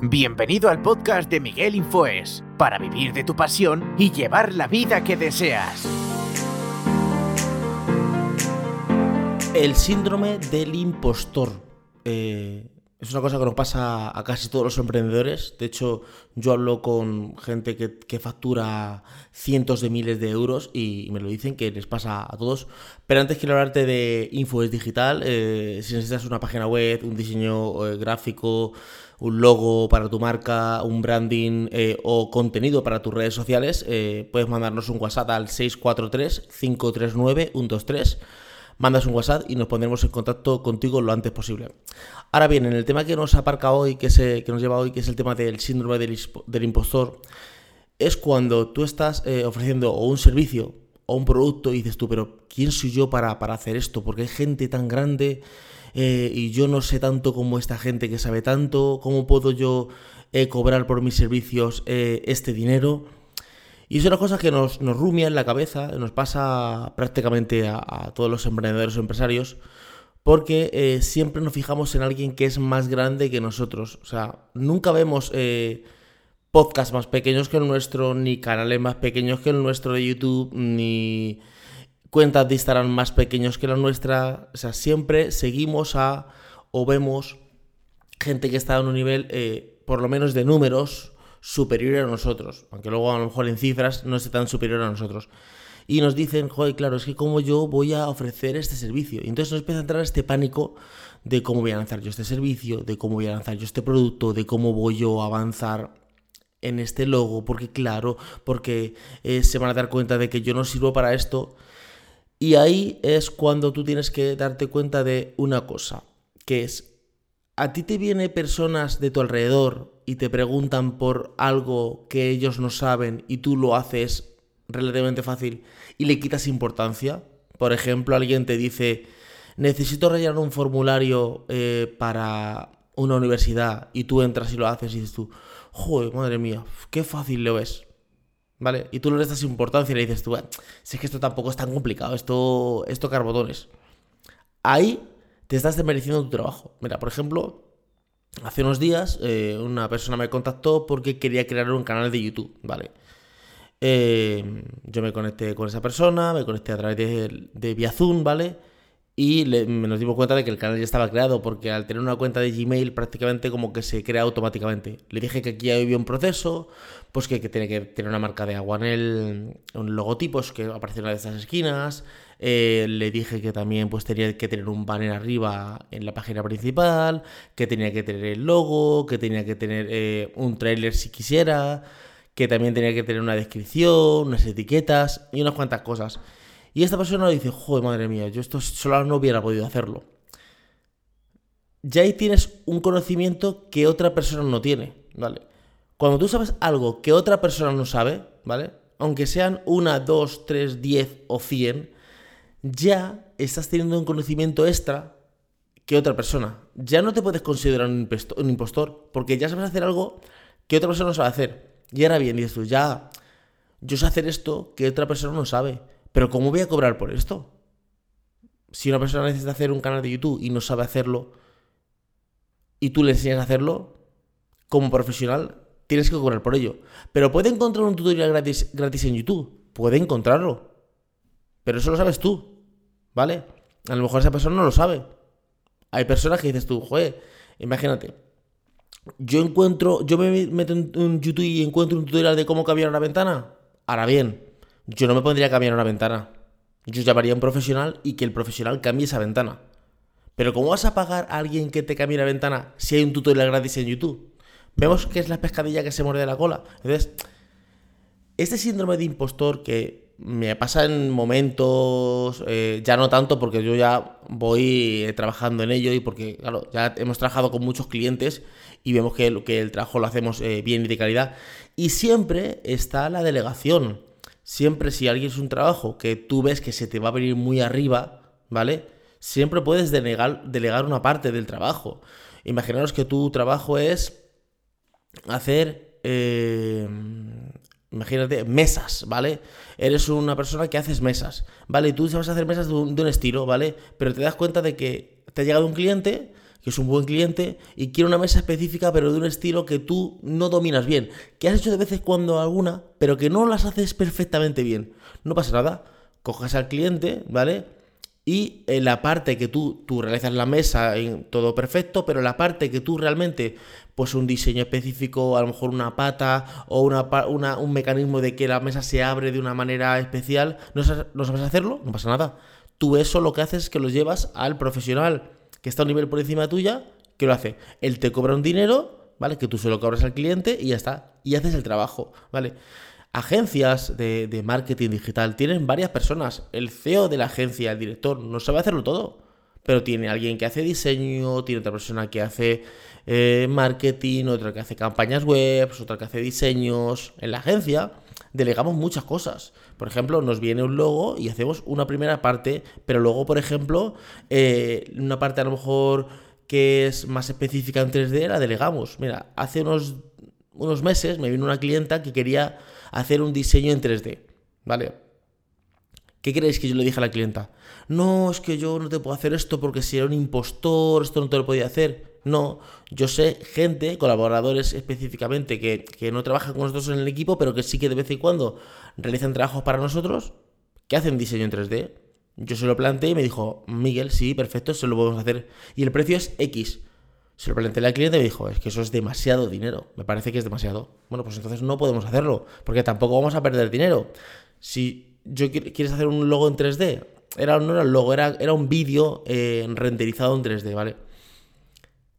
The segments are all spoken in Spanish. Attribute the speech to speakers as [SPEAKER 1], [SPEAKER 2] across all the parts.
[SPEAKER 1] Bienvenido al podcast de Miguel Infoes, para vivir de tu pasión y llevar la vida que deseas.
[SPEAKER 2] El síndrome del impostor. Eh, es una cosa que nos pasa a casi todos los emprendedores. De hecho, yo hablo con gente que, factura cientos de miles de euros y, me lo dicen que les pasa a todos. Pero antes quiero hablarte de Infoes Digital. Eh, si necesitas una página web, un diseño eh, gráfico, un logo para tu marca, un branding eh, o contenido para tus redes sociales, puedes mandarnos un WhatsApp al 643 539 123 mandas un WhatsApp y nos pondremos en contacto contigo lo antes posible. Ahora bien, en el tema que nos aparca hoy, que, que nos lleva hoy, que es el tema del síndrome del, impostor, es cuando tú estás eh, ofreciendo un servicio o un producto y dices tú, pero ¿quién soy yo para, para hacer esto? Porque hay gente tan grande eh, y yo no sé tanto como esta gente que sabe tanto, ¿cómo puedo yo eh, cobrar por mis servicios este dinero? Y es una cosa que nos, rumia en la cabeza, nos pasa prácticamente a, todos los emprendedores o empresarios, porque eh, siempre nos fijamos en alguien que es más grande que nosotros. O sea, nunca vemos eh, podcasts más pequeños que el nuestro, ni canales más pequeños que el nuestro de YouTube, ni cuentas de Instagram más pequeños que la nuestra. O sea, siempre seguimos a o vemos gente que está en un nivel, eh, por lo menos de números, superior a nosotros, aunque luego a lo mejor en cifras no esté tan superior a nosotros. Y nos dicen, joder, claro, es que cómo yo voy a ofrecer este servicio. Y entonces nos empieza a entrar este pánico de cómo voy a lanzar yo este servicio, de cómo voy a lanzar yo este producto, de cómo voy yo a avanzar en este logo, porque claro, porque eh, se van a dar cuenta de que yo no sirvo para esto. Y ahí es cuando tú tienes que darte cuenta de una cosa, que es, a ti te vienen personas de tu alrededor y te preguntan por algo que ellos no saben y tú lo haces relativamente fácil y le quitas importancia. Por ejemplo, alguien te dice, necesito rellenar un formulario eh, para una universidad y tú entras y lo haces y dices tú, joder, madre mía, qué fácil lo es. ¿Vale? Y tú le das importancia y le dices tú, si es que esto tampoco es tan complicado, esto es tocar botones. Ahí te estás desmereciendo tu trabajo. Mira, por ejemplo, Hace unos días eh, una persona me contactó porque quería crear un canal de YouTube, ¿vale? Eh, yo me conecté con esa persona, me conecté a través de, de Zoom, ¿vale? Y nos dimos cuenta de que el canal ya estaba creado, porque al tener una cuenta de Gmail prácticamente como que se crea automáticamente. Le dije que aquí había un proceso, pues que, tiene que tener una marca de agua en el, un logotipo, que aparece en una de estas esquinas. Eh, le dije que también pues tenía que tener un banner arriba en la página principal, que tenía que tener el logo, que tenía que tener eh, un trailer si quisiera, que también tenía que tener una descripción, unas etiquetas y unas cuantas cosas. Y esta persona dice, joder, madre mía, yo esto solo no hubiera podido hacerlo. Ya ahí tienes un conocimiento que otra persona no tiene, ¿vale? Cuando tú sabes algo que otra persona no sabe, ¿vale? Aunque sean una, dos, tres, diez o cien, ya estás teniendo un conocimiento extra que otra persona. Ya no te puedes considerar un impostor, porque ya sabes hacer algo que otra persona no sabe hacer. Y ahora bien, dices tú, ya, yo sé hacer esto que otra persona no sabe. Pero ¿cómo voy a cobrar por esto? Si una persona necesita hacer un canal de YouTube y no sabe hacerlo, y tú le enseñas a hacerlo, como profesional, tienes que cobrar por ello. Pero puede encontrar un tutorial gratis, gratis en YouTube. Puede encontrarlo. Pero eso lo sabes tú. ¿Vale? A lo mejor esa persona no lo sabe. Hay personas que dices tú, joder, imagínate. Yo encuentro, yo me meto en YouTube y encuentro un tutorial de cómo cambiar una ventana. Ahora bien, yo no me pondría a cambiar una ventana. Yo llamaría a un profesional y que el profesional cambie esa ventana. Pero ¿cómo vas a pagar a alguien que te cambie la ventana si hay un tutorial gratis en YouTube? Vemos que es la pescadilla que se muerde la cola. Entonces, este síndrome de impostor que me pasa en momentos, eh, ya no tanto porque yo ya voy eh, trabajando en ello y porque, claro, ya hemos trabajado con muchos clientes y vemos que, que el trabajo lo hacemos eh, bien y de calidad. Y siempre está la delegación siempre si alguien es un trabajo que tú ves que se te va a venir muy arriba, ¿vale? Siempre puedes delegar, delegar una parte del trabajo. Imaginaros que tu trabajo es hacer, imagínate, mesas, ¿vale? Eres una persona que haces mesas, ¿vale? Y tú vas a hacer mesas de un, de un estilo, ¿vale? Pero te das cuenta de que te ha llegado un cliente que es un buen cliente y quiere una mesa específica pero de un estilo que tú no dominas bien, que has hecho de vez en cuando alguna, pero que no las haces perfectamente bien. No pasa nada, coges al cliente, ¿vale? Y en la parte que tú, tú realizas la mesa en todo perfecto, pero la parte que tú realmente, pues un diseño específico, a lo mejor una pata o una, un mecanismo de que la mesa se abre de una manera especial, ¿no no sabes hacerlo? No pasa nada. Tú eso lo que haces es que lo llevas al profesional que está a un nivel por encima tuya, que lo hace. Él te cobra un dinero, ¿vale? Que tú se lo cobras al cliente y ya está. Y haces el trabajo, ¿vale? Agencias de, marketing digital tienen varias personas. El CEO de la agencia, el director, no sabe hacerlo todo. Pero tiene alguien que hace diseño, tiene otra persona que hace eh, marketing, otra que hace campañas web, otra que hace diseños. En la agencia delegamos muchas cosas. Por ejemplo, nos viene un logo y hacemos una primera parte, pero luego, por ejemplo, eh, una parte a lo mejor que es más específica en 3D, la delegamos. Mira, hace unos, unos meses me vino una clienta que quería hacer un diseño en 3D, ¿vale? ¿Qué creéis que yo le dije a la clienta? No, es que yo no te puedo hacer esto porque si era un impostor, esto no te lo podía hacer. No, yo sé gente, colaboradores específicamente, que, no trabajan con nosotros en el equipo, pero que sí que de vez en cuando realizan trabajos para nosotros, que hacen diseño en 3D. Yo se lo planteé y me dijo, Miguel, sí, perfecto, se lo podemos hacer. Y el precio es X. Se lo planteé al cliente y me dijo, es que eso es demasiado dinero. Me parece que es demasiado. Bueno, pues entonces no podemos hacerlo, porque tampoco vamos a perder dinero. Si yo quieres hacer un logo en 3D, era, no era un logo, era, era un vídeo eh, renderizado en 3D, ¿vale?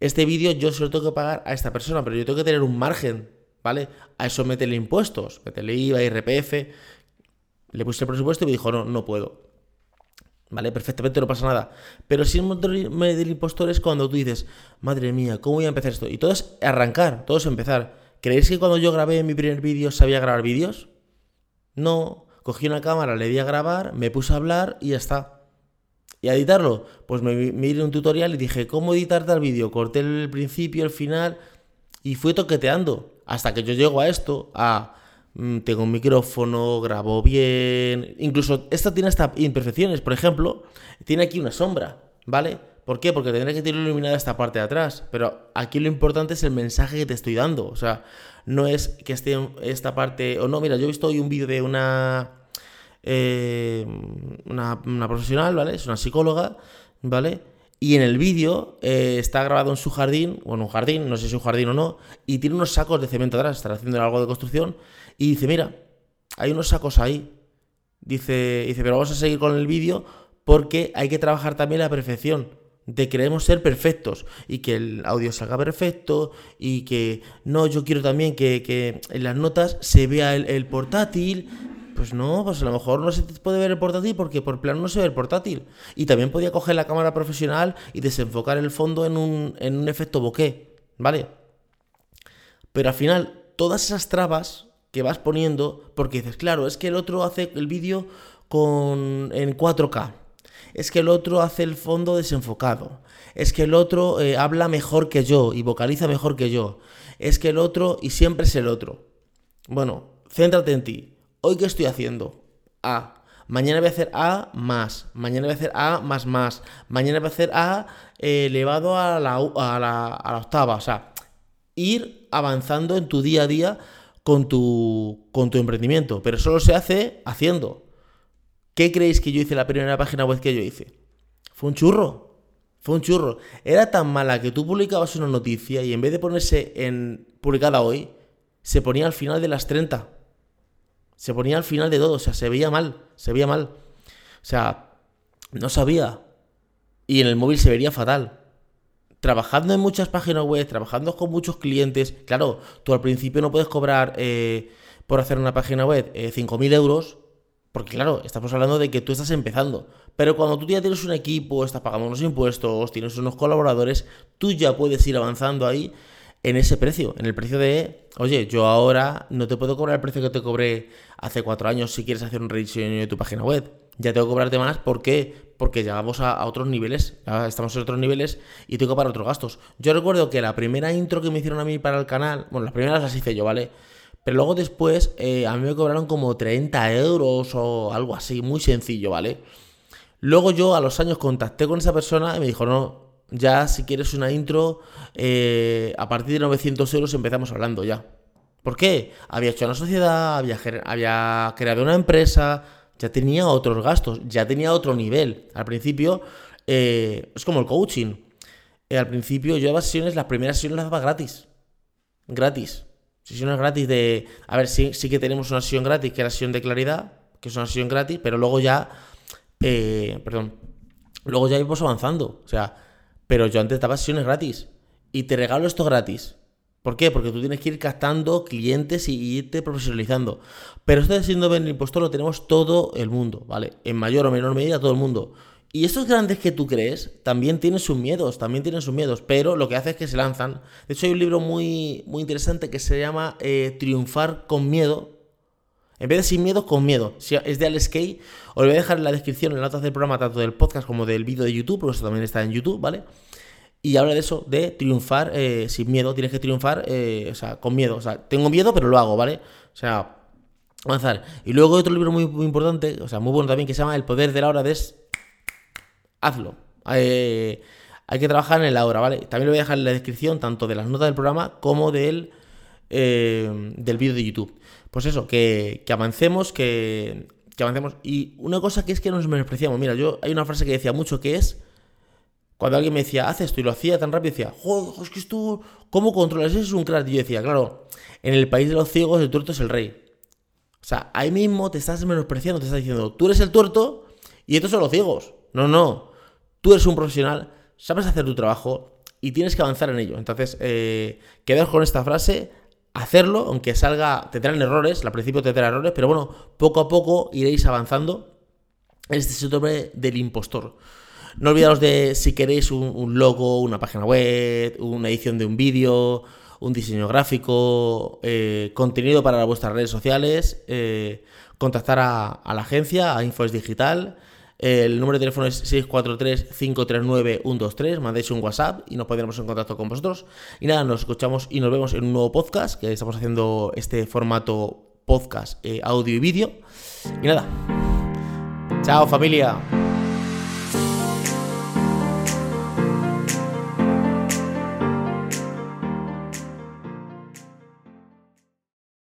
[SPEAKER 2] este vídeo yo se lo tengo que pagar a esta persona, pero yo tengo que tener un margen, ¿vale? A eso meterle impuestos, meterle IVA, IRPF. Le puse el presupuesto y me dijo, no, no puedo. ¿Vale? Perfectamente no pasa nada. Pero si el del impostor es cuando tú dices, madre mía, ¿cómo voy a empezar esto? Y todo es arrancar, todo es empezar. ¿Creéis que cuando yo grabé mi primer vídeo sabía grabar vídeos? No. Cogí una cámara, le di a grabar, me puse a hablar y ya está. ¿Y a editarlo? Pues me, me un tutorial y dije, ¿cómo editar tal vídeo? Corté el principio, el final y fui toqueteando. Hasta que yo llego a esto, a tengo un micrófono, grabo bien. Incluso esto tiene hasta imperfecciones. Por ejemplo, tiene aquí una sombra, ¿vale? ¿Por qué? Porque tendré que tener iluminada esta parte de atrás. Pero aquí lo importante es el mensaje que te estoy dando. O sea, no es que esté esta parte. O no, mira, yo he visto hoy un vídeo de una eh, una, profesional, ¿vale? Es una psicóloga, ¿vale? Y en el vídeo eh, está grabado en su jardín, bueno, un jardín, no sé si es un jardín o no, y tiene unos sacos de cemento atrás, está haciendo algo de construcción, y dice, mira, hay unos sacos ahí. Dice, dice pero vamos a seguir con el vídeo porque hay que trabajar también la perfección. De queremos ser perfectos y que el audio salga perfecto y que no, yo quiero también que, en las notas se vea el, el portátil, pues no, pues a lo mejor no se puede ver el portátil porque por plano no se ve el portátil. Y también podía coger la cámara profesional y desenfocar el fondo en un, en un efecto bokeh, ¿vale? Pero al final, todas esas trabas que vas poniendo, porque dices, claro, es que el otro hace el vídeo con en 4K. Es que el otro hace el fondo desenfocado. Es que el otro eh, habla mejor que yo y vocaliza mejor que yo. Es que el otro y siempre es el otro. Bueno, céntrate en ti ¿Hoy qué estoy haciendo? A. Mañana voy a hacer A más. Mañana voy a hacer A más más. Mañana voy a hacer A eh, elevado a la, a, la, octava. O sea, ir avanzando en tu día a día con tu, con tu emprendimiento. Pero solo se hace haciendo. ¿Qué creéis que yo hice la primera página web que yo hice? Fue un churro. Fue un churro. Era tan mala que tú publicabas una noticia y en vez de ponerse en publicada hoy, se ponía al final de las 30. Se ponía al final de todo, o sea, se veía mal, se veía mal. O sea, no sabía. Y en el móvil se vería fatal. Trabajando en muchas páginas web, trabajando con muchos clientes, claro, tú al principio no puedes cobrar eh, por hacer una página web eh, 5.000 euros, porque claro, estamos hablando de que tú estás empezando. Pero cuando tú ya tienes un equipo, estás pagando unos impuestos, tienes unos colaboradores, tú ya puedes ir avanzando ahí en ese precio, en el precio de, oye, yo ahora no te puedo cobrar el precio que te cobré hace cuatro años si quieres hacer un rediseño de tu página web. Ya tengo que cobrarte más, ¿por qué? Porque llegamos a, otros niveles, estamos en otros niveles y tengo pagar otros gastos. Yo recuerdo que la primera intro que me hicieron a mí para el canal, bueno, las primeras las hice yo, ¿vale? Pero luego después eh, a mí me cobraron como 30 euros o algo así, muy sencillo, ¿vale? Luego yo a los años contacté con esa persona y me dijo, no, Ya si quieres una intro, eh, a partir de 900 euros empezamos hablando ya. ¿Por qué? Había hecho una sociedad, había, había creado una empresa, ya tenía otros gastos, ya tenía otro nivel. Al principio, eh, es como el coaching. Eh, al principio yo daba sesiones, las primeras sesiones las daba gratis. Gratis. Sesiones gratis de... A ver, sí, sí que tenemos una sesión gratis, que era la sesión de claridad, que es una sesión gratis, pero luego ya... perdón. Luego ya íbamos avanzando. O sea, pero yo antes daba sesiones gratis. Y te regalo esto gratis. ¿Por qué? Porque tú tienes que ir captando clientes y irte profesionalizando. Pero esto de síndrome del impostor lo tenemos todo el mundo, ¿vale? En mayor o menor medida todo el mundo. Y estos grandes que tú crees también tienen sus miedos, también tienen sus miedos, pero lo que hace es que se lanzan. De hecho hay un libro muy, muy interesante que se llama eh, Triunfar con miedo. En vez de sin miedo, con miedo. Es de Alex Kay. Os lo voy a dejar en la descripción, en las notas del programa, tanto del podcast como del vídeo de YouTube, porque eso también está en YouTube, ¿vale? Y habla de eso, de triunfar eh, sin miedo. Tienes que triunfar, eh, o sea, con miedo. O sea, tengo miedo, pero lo hago, ¿vale? O sea, avanzar. Y luego otro libro muy, importante, o sea, muy bueno también, que se llama El poder de la hora de hazlo. Eh, hay que trabajar en la hora, ¿vale? También lo voy a dejar en la descripción, tanto de las notas del programa como del, del vídeo de YouTube. Pues eso, que, que avancemos, que, que avancemos. Y una cosa que es que nos menospreciamos. Mira, yo hay una frase que decía mucho que es cuando alguien me decía, haz esto y lo hacía tan rápido, decía, joder, es que esto, ¿cómo controlas? Eso es un crack. Y yo decía, claro, en el país de los ciegos el tuerto es el rey. O sea, ahí mismo te estás menospreciando, te estás diciendo, tú eres el tuerto y estos son los ciegos. No, no. Tú eres un profesional, sabes hacer tu trabajo y tienes que avanzar en ello. Entonces, eh, quedaos con esta frase, hacerlo, aunque salga, te traen errores, al principio te traen errores, pero bueno, poco a poco iréis avanzando en este síndrome del impostor. No olvidaros de si queréis un, logo, una página web, una edición de un vídeo, un diseño gráfico, eh, contenido para vuestras redes sociales, eh, contactar a, la agencia, a Infos Digital. El número de teléfono es 643-539-123. Mandéis un WhatsApp y nos pondremos en contacto con vosotros. Y nada, nos escuchamos y nos vemos en un nuevo podcast, que estamos haciendo este formato podcast, eh, audio y vídeo. Y nada, chao familia.